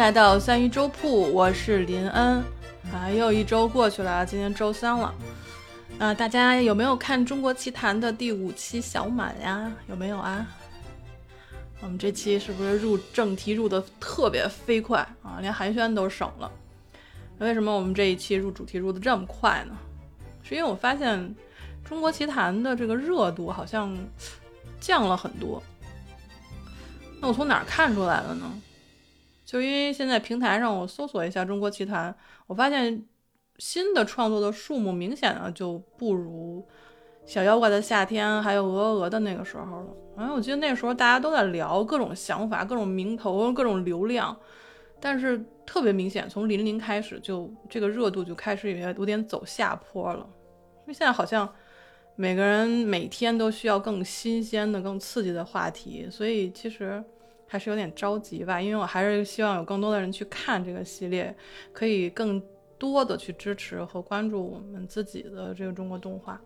来到三鱼粥铺，我是林恩。啊，又一周过去了，今天周三了。啊，大家有没有看《中国奇谭》的第五期小满呀？有没有啊？我们这期是不是入正题入的特别飞快啊？连寒暄都省了。为什么我们这一期入主题入的这么快呢？是因为我发现《中国奇谭》的这个热度好像降了很多。那我从哪儿看出来的呢？就因为现在平台上我搜索一下《中国奇谭》，我发现新的创作的数目明显的就不如《小妖怪的夏天》还有《鹅鹅鹅》的那个时候了。哎，我记得那时候大家都在聊各种想法、各种名头、各种流量，但是特别明显，从零零开始就这个热度就开始有有点走下坡了。因为现在好像每个人每天都需要更新鲜的、更刺激的话题，所以其实。还是有点着急吧，因为我还是希望有更多的人去看这个系列，可以更多的去支持和关注我们自己的这个中国动画。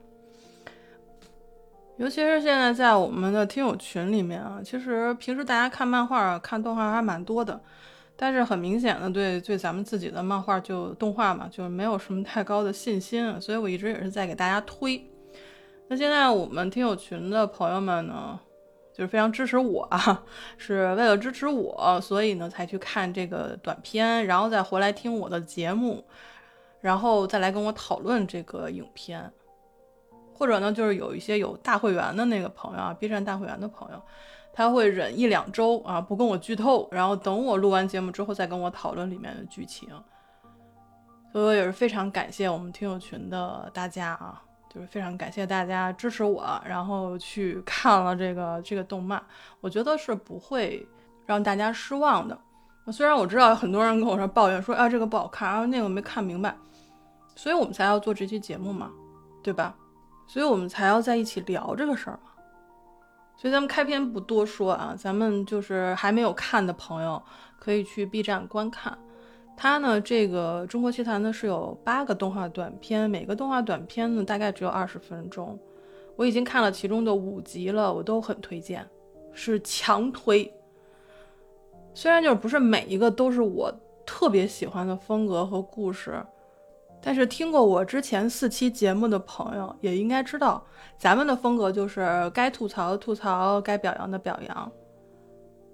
尤其是现在在我们的听友群里面啊，其实平时大家看漫画、看动画还蛮多的，但是很明显的对对咱们自己的漫画就动画嘛，就没有什么太高的信心，所以我一直也是在给大家推。那现在我们听友群的朋友们呢？就是非常支持我啊，是为了支持我，所以呢才去看这个短片，然后再回来听我的节目，然后再来跟我讨论这个影片，或者呢就是有一些有大会员的那个朋友啊，B 站大会员的朋友，他会忍一两周啊不跟我剧透，然后等我录完节目之后再跟我讨论里面的剧情，所以我也是非常感谢我们听友群的大家啊。就是非常感谢大家支持我，然后去看了这个这个动漫，我觉得是不会让大家失望的。虽然我知道很多人跟我说抱怨说啊这个不好看，啊那个没看明白，所以我们才要做这期节目嘛，对吧？所以我们才要在一起聊这个事儿嘛。所以咱们开篇不多说啊，咱们就是还没有看的朋友可以去 B 站观看。它呢，这个中国奇谭呢是有八个动画短片，每个动画短片呢大概只有二十分钟。我已经看了其中的五集了，我都很推荐，是强推。虽然就是不是每一个都是我特别喜欢的风格和故事，但是听过我之前四期节目的朋友也应该知道，咱们的风格就是该吐槽的吐槽，该表扬的表扬。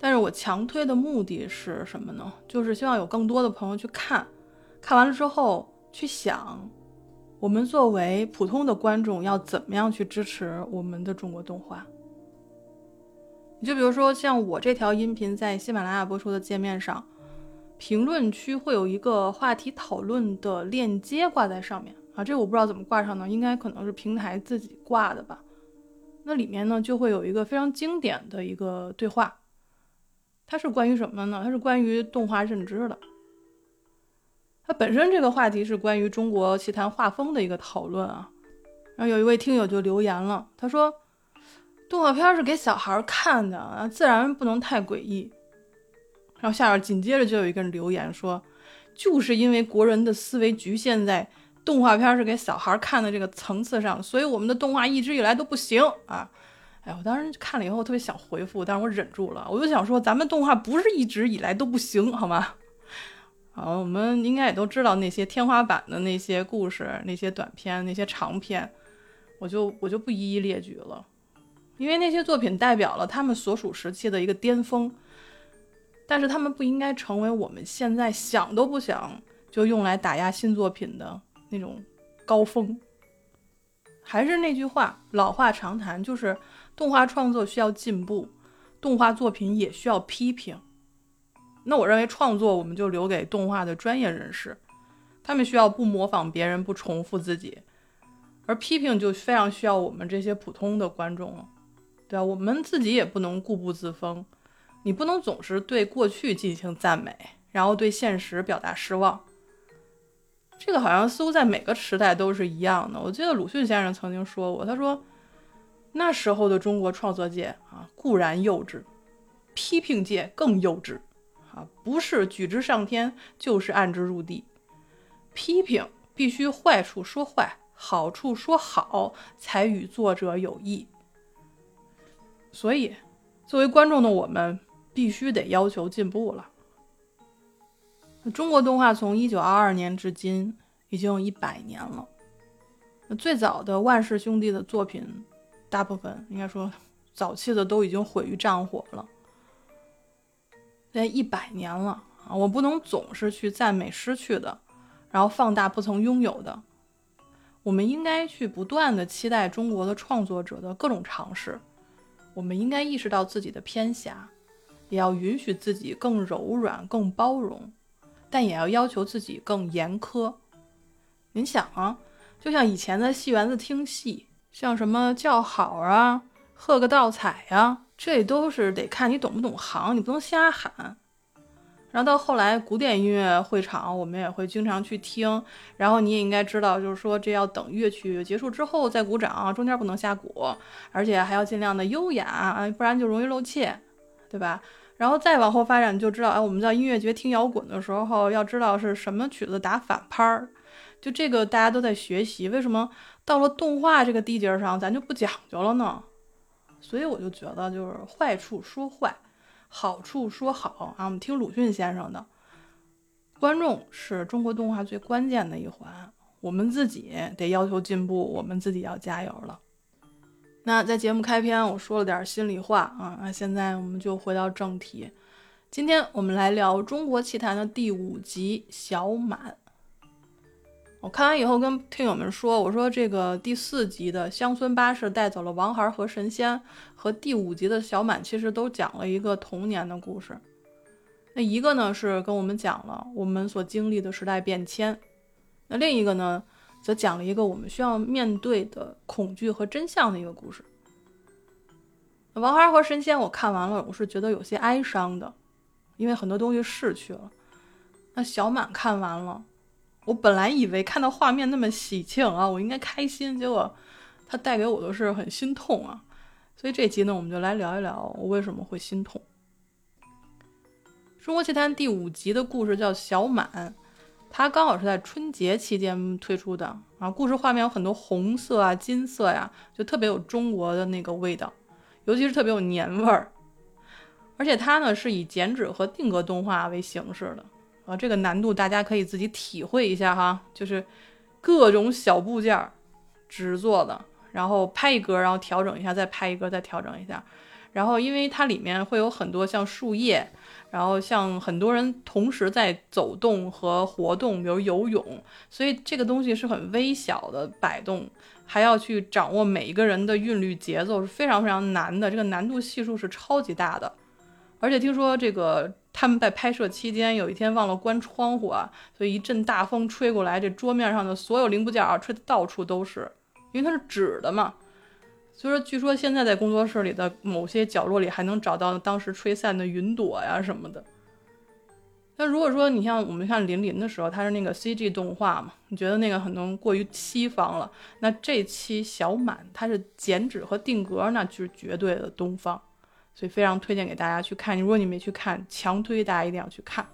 但是我强推的目的是什么呢？就是希望有更多的朋友去看，看完了之后去想，我们作为普通的观众要怎么样去支持我们的中国动画。你就比如说像我这条音频在喜马拉雅播出的界面上，评论区会有一个话题讨论的链接挂在上面啊，这个我不知道怎么挂上呢，应该可能是平台自己挂的吧。那里面呢就会有一个非常经典的一个对话。它是关于什么呢？它是关于动画认知的。它本身这个话题是关于中国奇谭画风的一个讨论啊。然后有一位听友就留言了，他说：“动画片是给小孩看的啊，自然不能太诡异。”然后下边紧接着就有一个人留言说：“就是因为国人的思维局限在动画片是给小孩看的这个层次上，所以我们的动画一直以来都不行啊。”哎，我当时看了以后特别想回复，但是我忍住了。我就想说，咱们动画不是一直以来都不行，好吗？好，我们应该也都知道那些天花板的那些故事、那些短片、那些长片，我就我就不一一列举了，因为那些作品代表了他们所属时期的一个巅峰，但是他们不应该成为我们现在想都不想就用来打压新作品的那种高峰。还是那句话，老话常谈，就是。动画创作需要进步，动画作品也需要批评。那我认为创作我们就留给动画的专业人士，他们需要不模仿别人，不重复自己。而批评就非常需要我们这些普通的观众了，对吧？我们自己也不能固步自封，你不能总是对过去进行赞美，然后对现实表达失望。这个好像似乎在每个时代都是一样的。我记得鲁迅先生曾经说过，他说。那时候的中国创作界啊，固然幼稚，批评界更幼稚，啊，不是举之上天，就是按之入地。批评必须坏处说坏，好处说好，才与作者有益。所以，作为观众的我们，必须得要求进步了。中国动画从一九二二年至今已经有一百年了。最早的万氏兄弟的作品，大部分应该说早期的都已经毁于战火了。现在一百年了啊，我不能总是去赞美失去的，然后放大不曾拥有的。我们应该去不断的期待中国的创作者的各种尝试。我们应该意识到自己的偏狭，也要允许自己更柔软、更包容。但也要要求自己更严苛。您想啊，就像以前的戏园子听戏，像什么叫好啊、喝个倒彩呀，这都是得看你懂不懂行，你不能瞎喊。然后到后来，古典音乐会场我们也会经常去听，然后你也应该知道，就是说这要等乐曲结束之后再鼓掌，中间不能瞎鼓，而且还要尽量的优雅啊，不然就容易露怯，对吧？然后再往后发展，就知道，哎，我们在音乐节听摇滚的时候，要知道是什么曲子打反拍儿，就这个大家都在学习。为什么到了动画这个地界上，咱就不讲究了呢？所以我就觉得，就是坏处说坏，好处说好啊。我们听鲁迅先生的，观众是中国动画最关键的一环，我们自己得要求进步，我们自己要加油了。那在节目开篇，我说了点心里话啊，那现在我们就回到正题。今天我们来聊《中国奇谭》的第五集《小满》。我看完以后跟听友们说，我说这个第四集的乡村巴士带走了王孩和神仙，和第五集的小满其实都讲了一个童年的故事。那一个呢是跟我们讲了我们所经历的时代变迁，那另一个呢？则讲了一个我们需要面对的恐惧和真相的一个故事。王孩和神仙我看完了，我是觉得有些哀伤的，因为很多东西逝去了。那小满看完了，我本来以为看到画面那么喜庆啊，我应该开心，结果它带给我的是很心痛啊。所以这集呢，我们就来聊一聊我为什么会心痛。《中国奇谭》第五集的故事叫小满。它刚好是在春节期间推出的啊，故事画面有很多红色啊、金色呀，就特别有中国的那个味道，尤其是特别有年味儿。而且它呢是以剪纸和定格动画为形式的啊，这个难度大家可以自己体会一下哈，就是各种小部件纸做的，然后拍一格，然后调整一下，再拍一格，再调整一下，然后因为它里面会有很多像树叶。然后像很多人同时在走动和活动，比如游泳，所以这个东西是很微小的摆动，还要去掌握每一个人的韵律节奏是非常非常难的，这个难度系数是超级大的。而且听说这个他们在拍摄期间有一天忘了关窗户啊，所以一阵大风吹过来，这桌面上的所有零部件啊吹得到处都是，因为它是纸的嘛。所以说，据说现在在工作室里的某些角落里还能找到当时吹散的云朵呀什么的。那如果说你像我们看林林的时候，它是那个 CG 动画嘛，你觉得那个可能过于西方了。那这期小满它是剪纸和定格，那就是绝对的东方，所以非常推荐给大家去看。如果你没去看，强推大家一定要去看。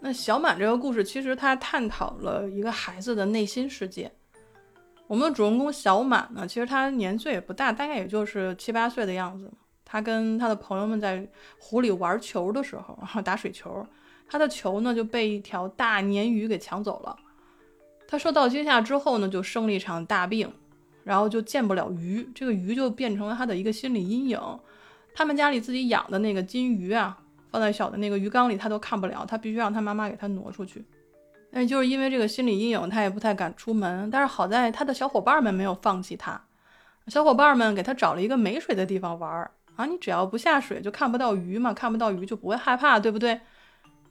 那小满这个故事其实它探讨了一个孩子的内心世界。我们的主人公小满呢，其实他年岁也不大，大概也就是七八岁的样子。他跟他的朋友们在湖里玩球的时候，然后打水球，他的球呢就被一条大鲶鱼给抢走了。他受到惊吓之后呢，就生了一场大病，然后就见不了鱼，这个鱼就变成了他的一个心理阴影。他们家里自己养的那个金鱼啊，放在小的那个鱼缸里，他都看不了，他必须让他妈妈给他挪出去。那就是因为这个心理阴影，他也不太敢出门。但是好在他的小伙伴们没有放弃他，小伙伴们给他找了一个没水的地方玩儿啊。你只要不下水，就看不到鱼嘛，看不到鱼就不会害怕，对不对？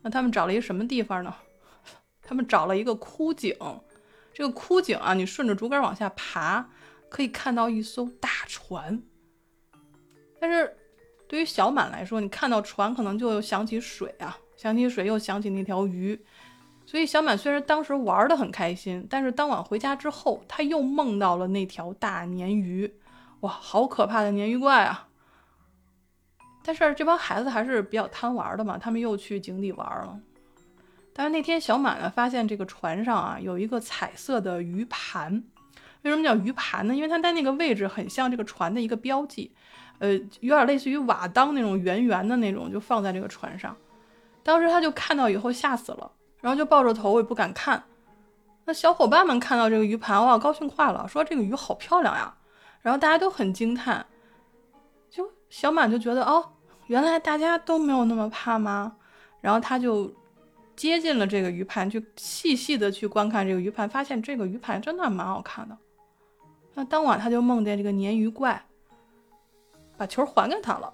那他们找了一个什么地方呢？他们找了一个枯井。这个枯井啊，你顺着竹竿往下爬，可以看到一艘大船。但是对于小满来说，你看到船可能就想起水啊，想起水又想起那条鱼。所以小满虽然当时玩的很开心，但是当晚回家之后，他又梦到了那条大鲶鱼，哇，好可怕的鲶鱼怪啊！但是这帮孩子还是比较贪玩的嘛，他们又去井底玩了。但是那天小满呢，发现这个船上啊有一个彩色的鱼盘，为什么叫鱼盘呢？因为它在那个位置很像这个船的一个标记，呃，有点类似于瓦当那种圆圆的那种，就放在这个船上。当时他就看到以后吓死了，然后就抱着头，我也不敢看。那小伙伴们看到这个鱼盘，哇，高兴坏了，说这个鱼好漂亮呀。然后大家都很惊叹，就小满就觉得哦，原来大家都没有那么怕吗？然后他就接近了这个鱼盘，去细细的去观看这个鱼盘，发现这个鱼盘真的蛮好看的。那当晚他就梦见这个鲶鱼怪把球还给他了，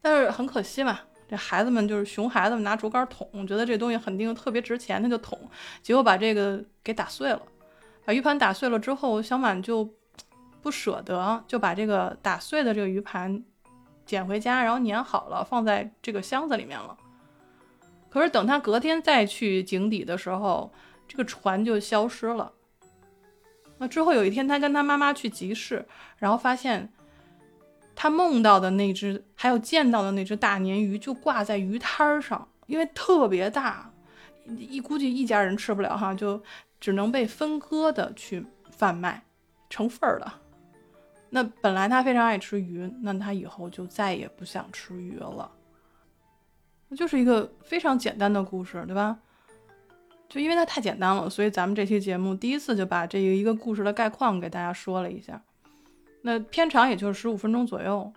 但是很可惜嘛，这孩子们就是熊孩子们拿竹竿捅，觉得这东西肯定特别值钱，他就捅，结果把这个给打碎了。把鱼盘打碎了之后，小满就不舍得，就把这个打碎的这个鱼盘捡回家，然后粘好了，放在这个箱子里面了。可是等他隔天再去井底的时候，这个船就消失了。那之后有一天，他跟他妈妈去集市，然后发现他梦到的那只，还有见到的那只大鲶鱼就挂在鱼摊上，因为特别大，一估计一家人吃不了哈，就。只能被分割的去贩卖，成份儿了。那本来他非常爱吃鱼，那他以后就再也不想吃鱼了。就是一个非常简单的故事，对吧？就因为它太简单了，所以咱们这期节目第一次就把这一个故事的概况给大家说了一下。那片长也就是十五分钟左右，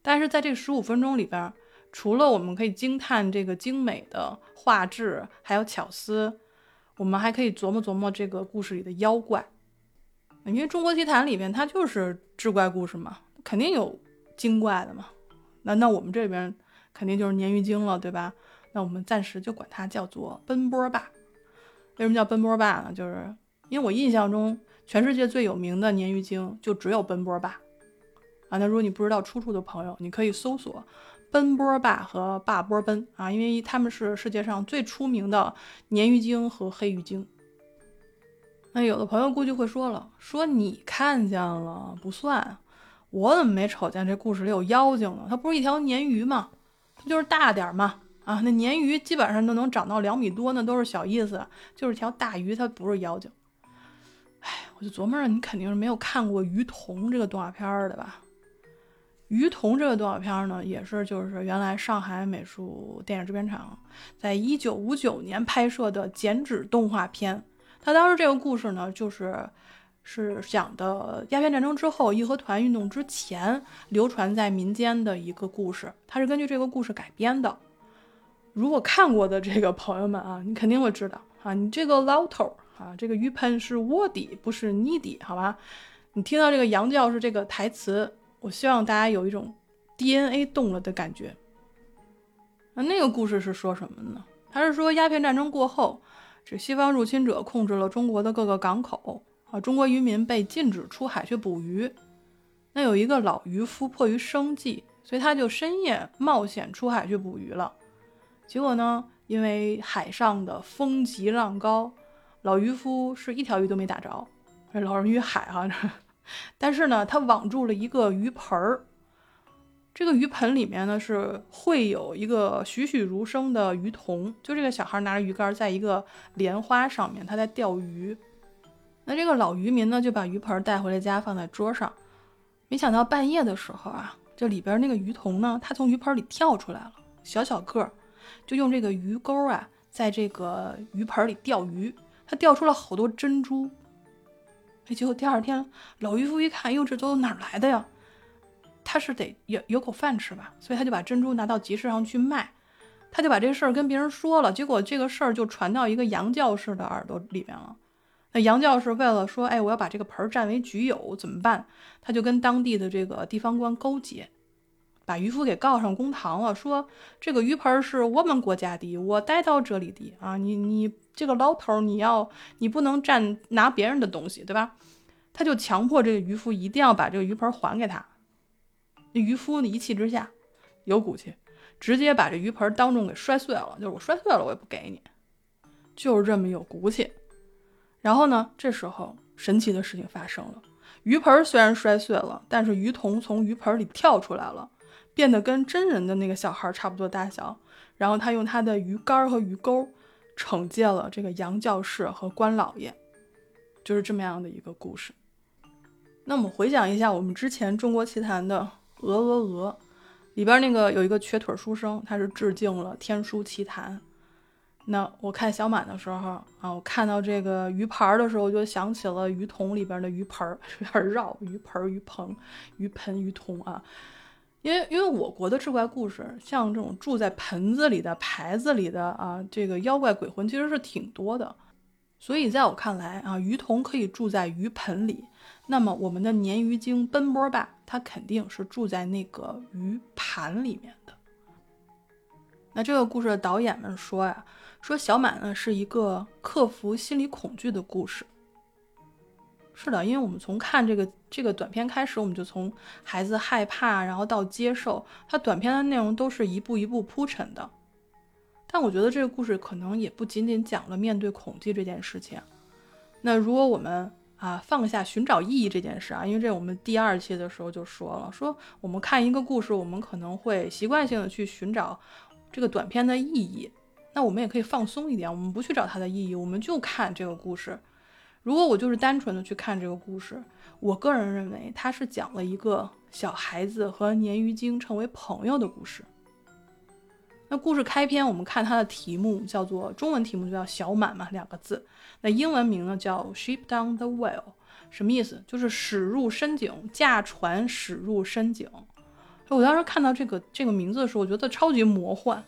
但是在这十五分钟里边，除了我们可以惊叹这个精美的画质，还有巧思。我们还可以琢磨琢磨这个故事里的妖怪，因为中国奇谭里边它就是志怪故事嘛，肯定有精怪的嘛。那那我们这边肯定就是鲶鱼精了，对吧？那我们暂时就管它叫做奔波霸。为什么叫奔波霸呢？就是因为我印象中全世界最有名的鲶鱼精就只有奔波霸啊。那如果你不知道出处的朋友，你可以搜索。奔波霸和霸波奔啊，因为他们是世界上最出名的鲶鱼精和黑鱼精。那有的朋友估计会说了，说你看见了不算，我怎么没瞅见这故事里有妖精呢？它不是一条鲶鱼吗？它就是大点嘛。啊，那鲶鱼基本上都能长到两米多，那都是小意思，就是条大鱼，它不是妖精。哎，我就琢磨着你肯定是没有看过《鱼童》这个动画片的吧？《鱼童》这个动画片呢，也是就是原来上海美术电影制片厂在一九五九年拍摄的剪纸动画片。它当时这个故事呢，就是是讲的鸦片战争之后义和团运动之前流传在民间的一个故事。它是根据这个故事改编的。如果看过的这个朋友们啊，你肯定会知道啊，你这个老头啊，这个鱼盆是卧底，不是泥底，好吧？你听到这个杨教授这个台词。我希望大家有一种 DNA 动了的感觉。那那个故事是说什么呢？他是说鸦片战争过后，这西方入侵者控制了中国的各个港口啊，中国渔民被禁止出海去捕鱼。那有一个老渔夫迫于生计，所以他就深夜冒险出海去捕鱼了。结果呢，因为海上的风急浪高，老渔夫是一条鱼都没打着。老人与海哈。但是呢，他网住了一个鱼盆儿，这个鱼盆里面呢是会有一个栩栩如生的鱼童，就这个小孩拿着鱼竿在一个莲花上面，他在钓鱼。那这个老渔民呢就把鱼盆带回了家，放在桌上。没想到半夜的时候啊，这里边那个鱼童呢，他从鱼盆里跳出来了，小小个儿，就用这个鱼钩啊，在这个鱼盆里钓鱼，他钓出了好多珍珠。哎结果第二天，老渔夫一看，哟，这都哪儿来的呀？他是得有有口饭吃吧，所以他就把珍珠拿到集市上去卖。他就把这事儿跟别人说了，结果这个事儿就传到一个杨教士的耳朵里面了。那杨教士为了说，哎，我要把这个盆儿占为己有，怎么办？他就跟当地的这个地方官勾结，把渔夫给告上公堂了，说这个鱼盆是我们国家的，我带到这里的啊，你你。这个老头，你要你不能占拿别人的东西，对吧？他就强迫这个渔夫一定要把这个鱼盆还给他。那渔夫一气之下，有骨气，直接把这鱼盆当众给摔碎了。就是我摔碎了，我也不给你，就是这么有骨气。然后呢，这时候神奇的事情发生了，鱼盆虽然摔碎了，但是鱼童从鱼盆里跳出来了，变得跟真人的那个小孩差不多大小。然后他用他的鱼竿和鱼钩。惩戒了这个杨教士和关老爷，就是这么样的一个故事。那我们回想一下，我们之前中国奇谭的《鹅鹅鹅》里边那个有一个瘸腿书生，他是致敬了《天书奇谭》。那我看小满的时候啊，我看到这个鱼盘的时候，就想起了鱼桶里边的鱼盆儿，有点绕，鱼盆、鱼盆、鱼盆、鱼桶啊。因为因为我国的志怪故事，像这种住在盆子里的、牌子里的啊，这个妖怪鬼魂其实是挺多的。所以在我看来啊，鱼童可以住在鱼盆里，那么我们的鲶鱼精奔波霸，它肯定是住在那个鱼盘里面的。那这个故事的导演们说呀。说小满呢是一个克服心理恐惧的故事。是的，因为我们从看这个这个短片开始，我们就从孩子害怕，然后到接受，它短片的内容都是一步一步铺陈的。但我觉得这个故事可能也不仅仅讲了面对恐惧这件事情。那如果我们啊放下寻找意义这件事啊，因为这我们第二期的时候就说了，说我们看一个故事，我们可能会习惯性的去寻找这个短片的意义。那我们也可以放松一点，我们不去找它的意义，我们就看这个故事。如果我就是单纯的去看这个故事，我个人认为它是讲了一个小孩子和鲶鱼精成为朋友的故事。那故事开篇，我们看它的题目叫做中文题目就叫小满嘛，两个字。那英文名呢叫 Ship Down the Well，什么意思？就是驶入深井，驾船驶入深井。我当时看到这个这个名字的时候，我觉得超级魔幻。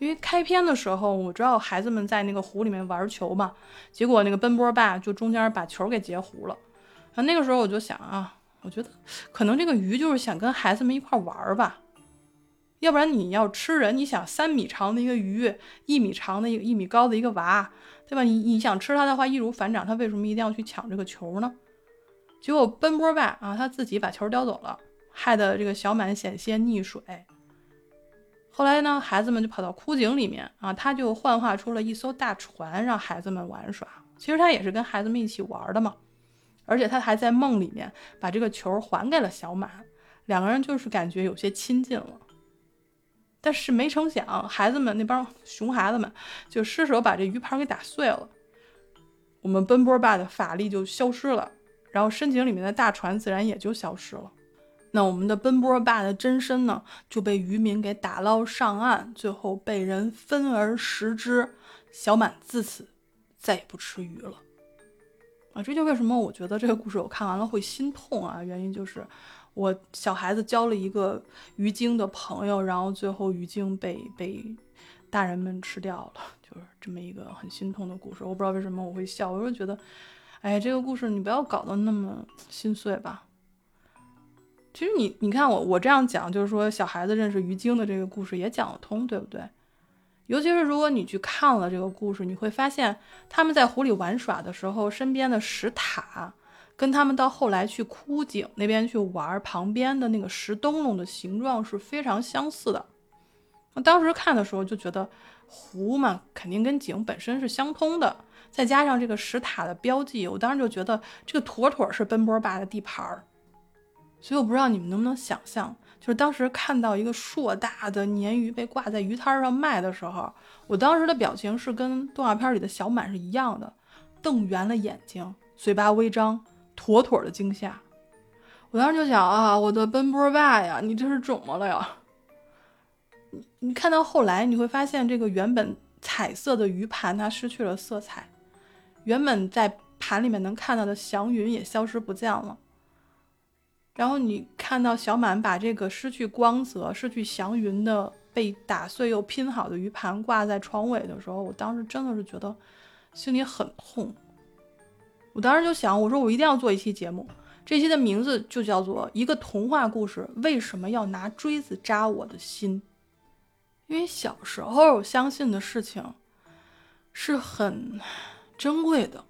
因为开篇的时候，我知道孩子们在那个湖里面玩球嘛，结果那个奔波爸就中间把球给截糊了。啊，那个时候我就想啊，我觉得可能这个鱼就是想跟孩子们一块玩吧，要不然你要吃人，你想三米长的一个鱼，一米长的一个一米高的一个娃，对吧？你你想吃它的话，易如反掌，他为什么一定要去抢这个球呢？结果奔波爸啊，他自己把球叼走了，害得这个小满险些溺水。后来呢，孩子们就跑到枯井里面啊，他就幻化出了一艘大船，让孩子们玩耍。其实他也是跟孩子们一起玩的嘛，而且他还在梦里面把这个球还给了小马，两个人就是感觉有些亲近了。但是没成想，孩子们那帮熊孩子们就失手把这鱼盘给打碎了，我们奔波爸的法力就消失了，然后深井里面的大船自然也就消失了。那我们的奔波霸的真身呢，就被渔民给打捞上岸，最后被人分而食之。小满自此再也不吃鱼了。啊，这就为什么我觉得这个故事我看完了会心痛啊，原因就是我小孩子交了一个鱼精的朋友，然后最后鱼精被被大人们吃掉了，就是这么一个很心痛的故事。我不知道为什么我会笑，我就觉得，哎，这个故事你不要搞得那么心碎吧。其实你你看我我这样讲，就是说小孩子认识鱼精的这个故事也讲得通，对不对？尤其是如果你去看了这个故事，你会发现他们在湖里玩耍的时候，身边的石塔跟他们到后来去枯井那边去玩旁边的那个石灯笼的形状是非常相似的。我当时看的时候就觉得湖嘛，肯定跟井本身是相通的，再加上这个石塔的标记，我当时就觉得这个妥妥是奔波霸的地盘儿。所以我不知道你们能不能想象，就是当时看到一个硕大的鲶鱼被挂在鱼摊上卖的时候，我当时的表情是跟动画片里的小满是一样的，瞪圆了眼睛，嘴巴微张，妥妥的惊吓。我当时就想啊，我的奔波霸呀，你这是怎么了呀？你你看到后来，你会发现这个原本彩色的鱼盘它失去了色彩，原本在盘里面能看到的祥云也消失不见了。然后你看到小满把这个失去光泽、失去祥云的被打碎又拼好的鱼盘挂在床尾的时候，我当时真的是觉得心里很痛。我当时就想，我说我一定要做一期节目，这期的名字就叫做《一个童话故事为什么要拿锥子扎我的心》，因为小时候相信的事情是很珍贵的。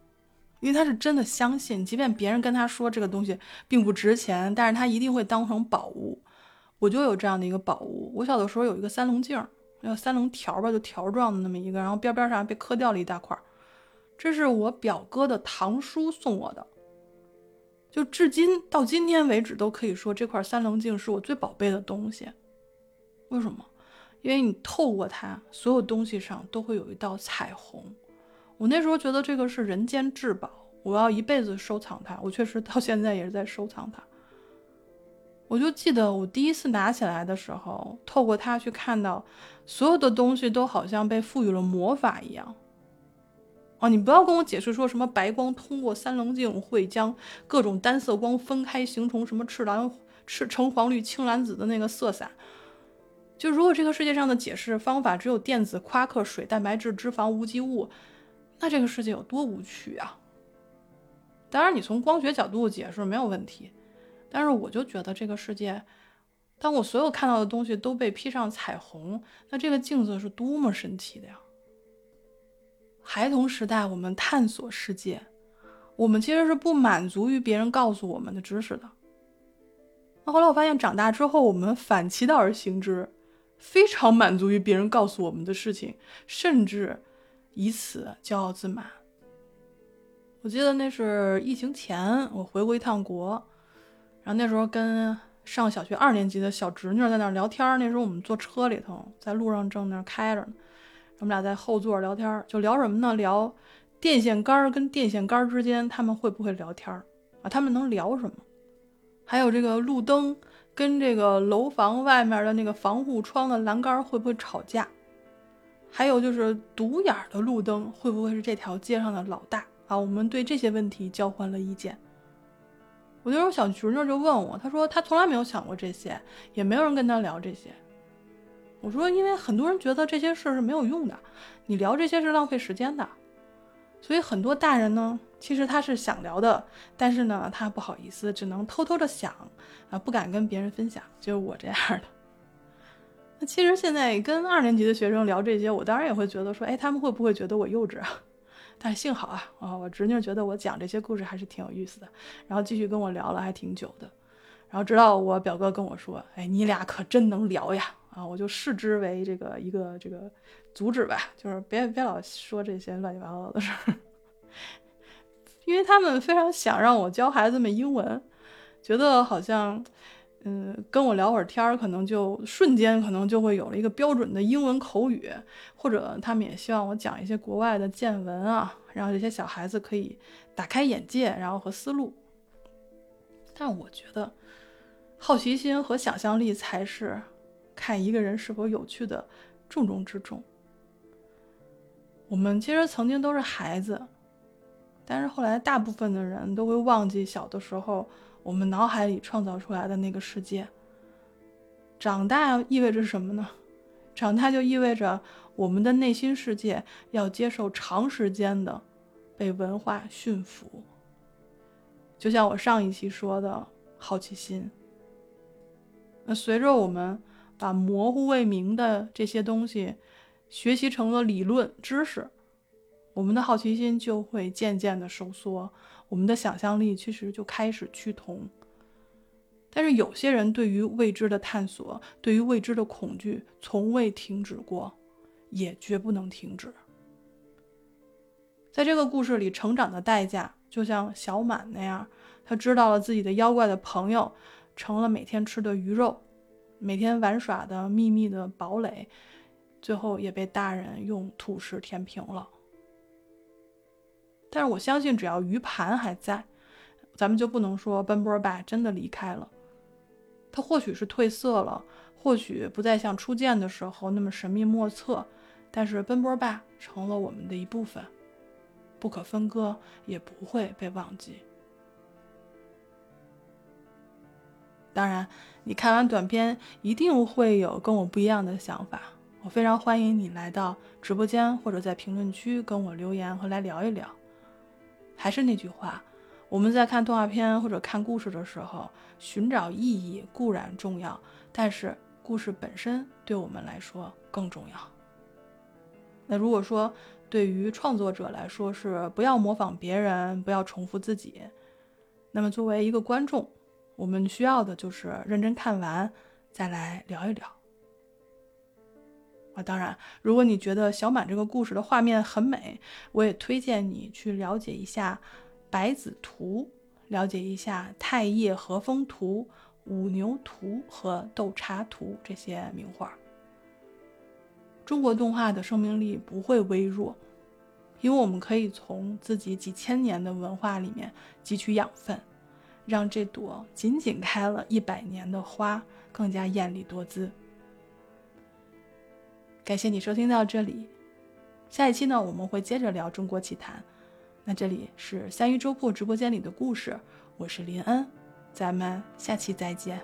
因为他是真的相信，即便别人跟他说这个东西并不值钱，但是他一定会当成宝物。我就有这样的一个宝物。我小的时候有一个三棱镜，叫三棱条吧，就条状的那么一个，然后边边上被磕掉了一大块。这是我表哥的堂叔送我的，就至今到今天为止都可以说这块三棱镜是我最宝贝的东西。为什么？因为你透过它，所有东西上都会有一道彩虹。我那时候觉得这个是人间至宝，我要一辈子收藏它。我确实到现在也是在收藏它。我就记得我第一次拿起来的时候，透过它去看到，所有的东西都好像被赋予了魔法一样。哦，你不要跟我解释说什么白光通过三棱镜会将各种单色光分开，形成什么赤蓝、赤橙黄绿青蓝紫的那个色散。就如果这个世界上的解释方法只有电子、夸克、水、蛋白质、脂肪、无机物，那这个世界有多无趣啊！当然，你从光学角度解释没有问题。但是我就觉得这个世界，当我所有看到的东西都被披上彩虹，那这个镜子是多么神奇的呀！孩童时代我们探索世界，我们其实是不满足于别人告诉我们的知识的。那后来我发现，长大之后我们反其道而行之，非常满足于别人告诉我们的事情，甚至以此骄傲自满。我记得那是疫情前，我回过一趟国。然后那时候跟上小学二年级的小侄女在那儿聊天，那时候我们坐车里头，在路上正那开着呢，我们俩在后座聊天，就聊什么呢？聊电线杆跟电线杆之间他们会不会聊天啊？他们能聊什么？还有这个路灯跟这个楼房外面的那个防护窗的栏杆会不会吵架？还有就是独眼的路灯会不会是这条街上的老大啊？我们对这些问题交换了意见。我那时候小侄女就问我，她说她从来没有想过这些，也没有人跟她聊这些。我说，因为很多人觉得这些事是没有用的，你聊这些是浪费时间的。所以很多大人呢，其实他是想聊的，但是呢，他不好意思，只能偷偷的想，啊，不敢跟别人分享，就是我这样的。其实现在跟二年级的学生聊这些，我当然也会觉得说，哎，他们会不会觉得我幼稚啊？但幸好啊，啊，我侄女觉得我讲这些故事还是挺有意思的，然后继续跟我聊了还挺久的，然后直到我表哥跟我说，哎，你俩可真能聊呀，啊，我就视之为这个一个这个阻止吧，就是别别老说这些乱七八糟的事儿，因为他们非常想让我教孩子们英文，觉得好像。嗯，跟我聊会儿天儿，可能就瞬间可能就会有了一个标准的英文口语，或者他们也希望我讲一些国外的见闻啊，让这些小孩子可以打开眼界，然后和思路。但我觉得，好奇心和想象力才是看一个人是否有趣的重中之重。我们其实曾经都是孩子，但是后来大部分的人都会忘记小的时候。我们脑海里创造出来的那个世界，长大意味着什么呢？长大就意味着我们的内心世界要接受长时间的被文化驯服。就像我上一期说的好奇心，那随着我们把模糊未明的这些东西学习成了理论知识，我们的好奇心就会渐渐的收缩。我们的想象力其实就开始趋同，但是有些人对于未知的探索，对于未知的恐惧，从未停止过，也绝不能停止。在这个故事里，成长的代价就像小满那样，他知道了自己的妖怪的朋友成了每天吃的鱼肉，每天玩耍的秘密的堡垒，最后也被大人用土石填平了。但是我相信，只要鱼盘还在，咱们就不能说奔波爸真的离开了。他或许是褪色了，或许不再像初见的时候那么神秘莫测，但是奔波爸成了我们的一部分，不可分割，也不会被忘记。当然，你看完短片一定会有跟我不一样的想法，我非常欢迎你来到直播间或者在评论区跟我留言和来聊一聊。还是那句话，我们在看动画片或者看故事的时候，寻找意义固然重要，但是故事本身对我们来说更重要。那如果说对于创作者来说是不要模仿别人，不要重复自己，那么作为一个观众，我们需要的就是认真看完再来聊一聊。啊，当然，如果你觉得小满这个故事的画面很美，我也推荐你去了解一下《百子图》，了解一下《太液和风图》《五牛图》和《斗茶图》这些名画。中国动画的生命力不会微弱，因为我们可以从自己几千年的文化里面汲取养分，让这朵仅仅开了一百年的花更加艳丽多姿。感谢你收听到这里，下一期呢我们会接着聊中国奇谭。那这里是三鱼粥铺直播间里的故事，我是林恩，咱们下期再见。